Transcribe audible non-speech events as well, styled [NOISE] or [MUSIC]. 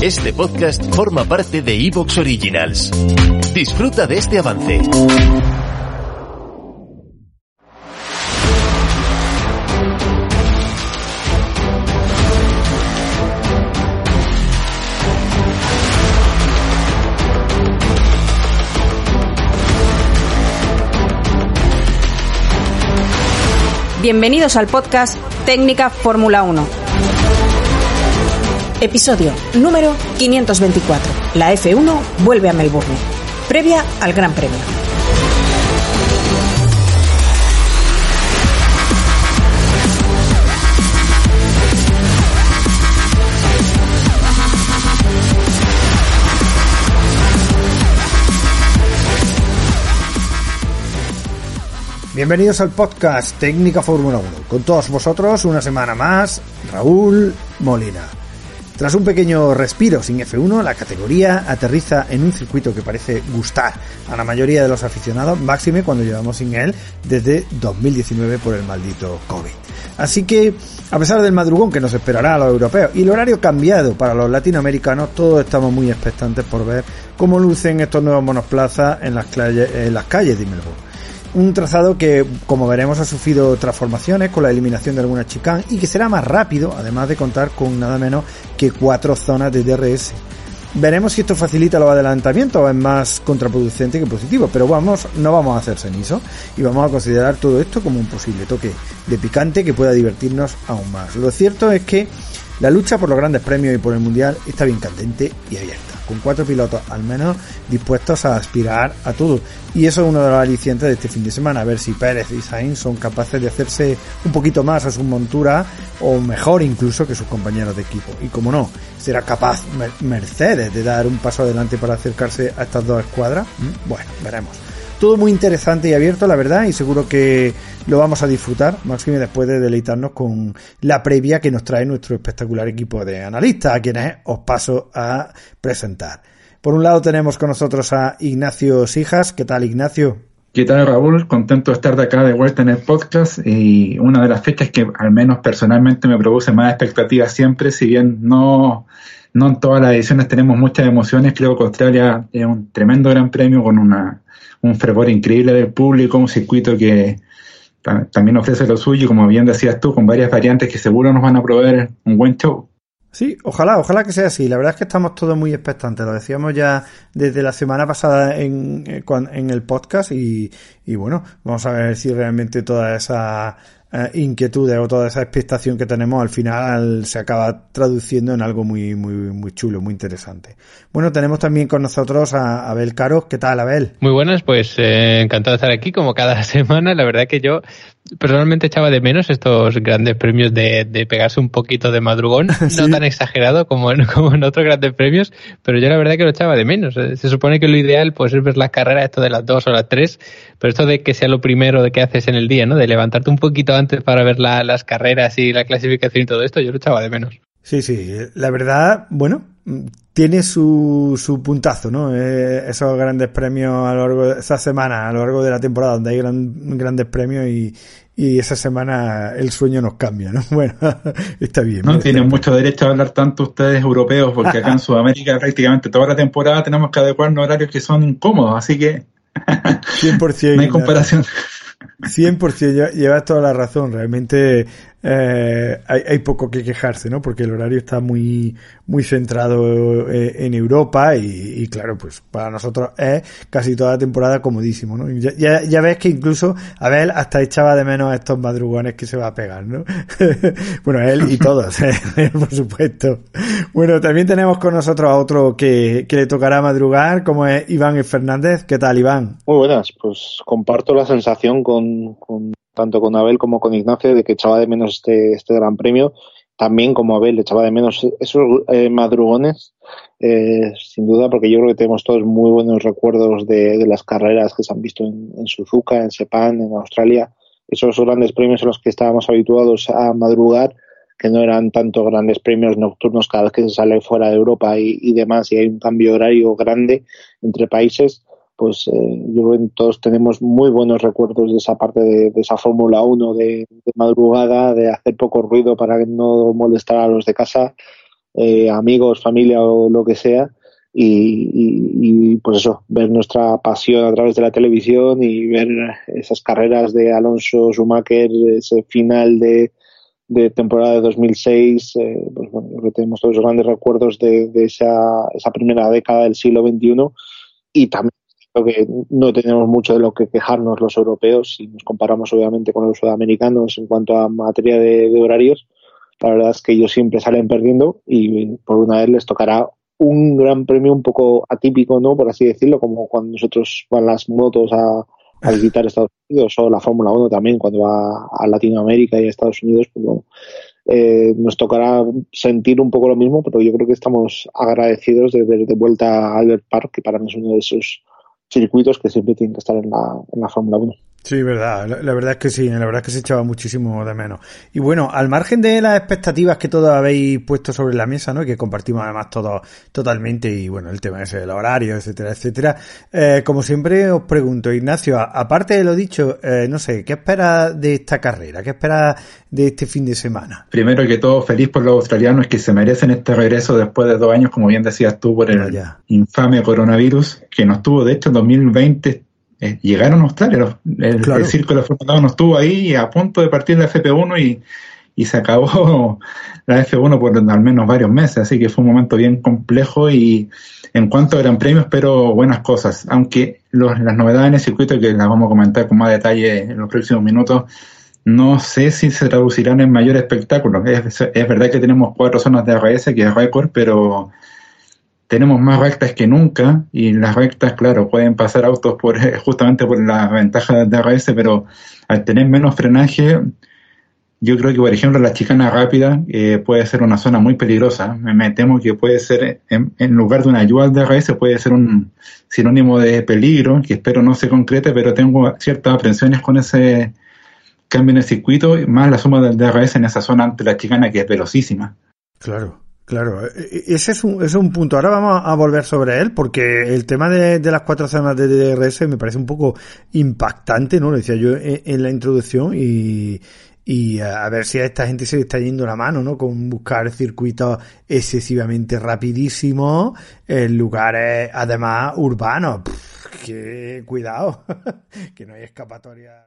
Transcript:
Este podcast forma parte de Evox Originals. Disfruta de este avance. Bienvenidos al podcast Técnica Fórmula 1. Episodio número 524. La F1 vuelve a Melbourne. Previa al Gran Premio. Bienvenidos al podcast Técnica Fórmula 1. Con todos vosotros, una semana más, Raúl Molina. Tras un pequeño respiro sin F1, la categoría aterriza en un circuito que parece gustar a la mayoría de los aficionados, máxime cuando llevamos sin él desde 2019 por el maldito COVID. Así que, a pesar del madrugón que nos esperará a los europeos y el horario cambiado para los latinoamericanos, todos estamos muy expectantes por ver cómo lucen estos nuevos monoplazas en las, calles, en las calles de Melbourne un trazado que, como veremos, ha sufrido transformaciones con la eliminación de algunas chicane y que será más rápido, además de contar con nada menos que cuatro zonas de DRS. Veremos si esto facilita los adelantamientos o es más contraproducente que positivo, pero vamos, no vamos a hacer cenizo y vamos a considerar todo esto como un posible toque de picante que pueda divertirnos aún más. Lo cierto es que la lucha por los grandes premios y por el mundial está bien candente y abierta con cuatro pilotos al menos dispuestos a aspirar a todo. Y eso es uno de los alicientes de este fin de semana, a ver si Pérez y Sainz son capaces de hacerse un poquito más a su montura o mejor incluso que sus compañeros de equipo. Y como no, será capaz Mercedes de dar un paso adelante para acercarse a estas dos escuadras. Mm, bueno, veremos. Todo muy interesante y abierto, la verdad, y seguro que lo vamos a disfrutar, máximo después de deleitarnos con la previa que nos trae nuestro espectacular equipo de analistas, a quienes os paso a presentar. Por un lado tenemos con nosotros a Ignacio Sijas. ¿Qué tal, Ignacio? ¿Qué tal, Raúl? Contento de estar de acá de vuelta en el podcast y una de las fechas que al menos personalmente me produce más expectativas siempre, si bien no, no en todas las ediciones tenemos muchas emociones, creo que Australia es un tremendo gran premio con una un fervor increíble del público, un circuito que también ofrece lo suyo, como bien decías tú, con varias variantes que seguro nos van a proveer un buen show. Sí, ojalá, ojalá que sea así. La verdad es que estamos todos muy expectantes. Lo decíamos ya desde la semana pasada en, eh, en el podcast y, y bueno, vamos a ver si realmente toda esa eh, inquietudes o toda esa expectación que tenemos al final se acaba traduciendo en algo muy, muy, muy chulo, muy interesante. Bueno, tenemos también con nosotros a Abel Caros. ¿Qué tal, Abel? Muy buenas, pues eh, encantado de estar aquí como cada [LAUGHS] semana. La verdad que yo personalmente echaba de menos estos grandes premios de, de pegarse un poquito de madrugón, [LAUGHS] no tan exagerado como en, [LAUGHS] como en otros grandes premios, pero yo la verdad que lo echaba de menos. Eh, se supone que lo ideal pues es ver las carreras esto de las dos o las tres, pero esto de que sea lo primero de que haces en el día, ¿no? De levantarte un poquito antes para ver la, las carreras y la clasificación y todo esto, yo lo echaba de menos. Sí, sí, la verdad, bueno, tiene su, su puntazo, ¿no? Eh, esos grandes premios a lo largo de esa semana, a lo largo de la temporada, donde hay gran, grandes premios y, y esa semana el sueño nos cambia, ¿no? [LAUGHS] Bueno, [LAUGHS] está bien. No tienen mucho derecho a hablar tanto ustedes europeos, porque acá en [LAUGHS] Sudamérica prácticamente toda la temporada tenemos que adecuarnos horarios que son incómodos, así que 100%. no hay comparación. 100%, llevas toda la razón. Realmente eh, hay, poco que quejarse, ¿no? Porque el horario está muy, muy centrado eh, en Europa y, claro, pues para nosotros es casi toda la temporada comodísimo, ¿no? Ya, ya, ves que incluso Abel hasta echaba de menos estos madrugones que se va a pegar, ¿no? [LAUGHS] bueno, él y todos, [LAUGHS] ¿eh? por supuesto. Bueno, también tenemos con nosotros a otro que, que le tocará madrugar, como es Iván Fernández. ¿Qué tal, Iván? Muy buenas, pues comparto la sensación con, con tanto con Abel como con Ignacio, de que echaba de menos este, este gran premio. También como Abel echaba de menos esos eh, madrugones, eh, sin duda, porque yo creo que tenemos todos muy buenos recuerdos de, las carreras que se han visto en, Suzuka, en Sepang, en Australia. Esos grandes premios en los que estábamos habituados a madrugar, que no eran tanto grandes premios nocturnos cada vez que se sale fuera de Europa y, y demás, y hay un cambio horario grande entre países pues eh, yo creo que todos tenemos muy buenos recuerdos de esa parte de, esa Fórmula 1 de, madrugada, de hacer poco ruido para no molestar a los de casa. eh, amigos, familia o lo que sea. Y, pues eso, ver nuestra pasión a través de la televisión y ver esas carreras de Alonso Schumacher, ese final de, de temporada de 2006, eh, pues bueno, que tenemos todos los grandes recuerdos de, de esa, esa primera década del siglo XXI y también que no tenemos mucho de lo que quejarnos los europeos si nos comparamos obviamente con los sudamericanos en cuanto a materia de, horarios. La verdad es que ellos siempre salen perdiendo y por una vez les tocará un gran premio un poco atípico, ¿no? Por así decirlo, como cuando nosotros van las motos a, visitar Estados Unidos o la Fórmula 1 también cuando va a Latinoamérica y a Estados Unidos, pues eh, nos tocará sentir un poco lo mismo, pero yo creo que estamos agradecidos de ver de vuelta a Albert Park, que para mí es uno de esos circuitos que siempre tienen que estar en la, en la Fórmula 1. Sí, verdad. La, verdad es que sí, la verdad es que se echaba muchísimo de menos. Y bueno, al margen de las expectativas que todos habéis puesto sobre la mesa, ¿no? Y que compartimos además todos totalmente, y bueno, el tema ese del horario, etcétera, etcétera. Eh, como siempre os pregunto, Ignacio, aparte de lo dicho, eh, no sé, ¿qué esperas de esta carrera? ¿Qué esperas de este fin de semana? Primero que todo, feliz por los australianos que se merecen este regreso después de dos años, como bien decías tú, por el infame coronavirus, que nos tuvo, de hecho, en 2020 eh, llegaron a Australia. El, círculo de no estuvo ahí a punto de partir la FP1 y, y se acabó [LAUGHS] la F1 por al menos varios meses, así que fue un momento bien complejo y en cuanto a Gran Premio espero buenas cosas, aunque los, las novedades en el circuito que las vamos a comentar con más detalle en los próximos minutos, no sé si se traducirán en mayor espectáculo. Es, es verdad que tenemos cuatro zonas de ARS, que es récord, pero tenemos más rectas que nunca y las rectas, claro, pueden pasar autos por [LAUGHS] justamente por la ventaja de DRS, pero al tener menos frenaje, yo creo que, por ejemplo, la chicana rápida eh, puede ser una zona muy peligrosa. Me, temo que puede ser, en, lugar de una ayuda al DRS, puede ser un sinónimo de peligro, que espero no se concrete, pero tengo ciertas aprensiones con ese cambio en el circuito, más la suma del DRS en esa zona ante la chicana que es velocísima. Claro. Claro, e, e, ese es, un, es un punto. Ahora vamos a volver sobre él porque el tema de, las cuatro zonas de DRS me parece un poco impactante, ¿no? Lo decía yo en, la introducción y, y a ver si a esta gente se le está yendo la mano, ¿no? Con buscar circuitos excesivamente rapidísimos en lugares además urbanos. que cuidado, [LAUGHS] que no hay escapatoria.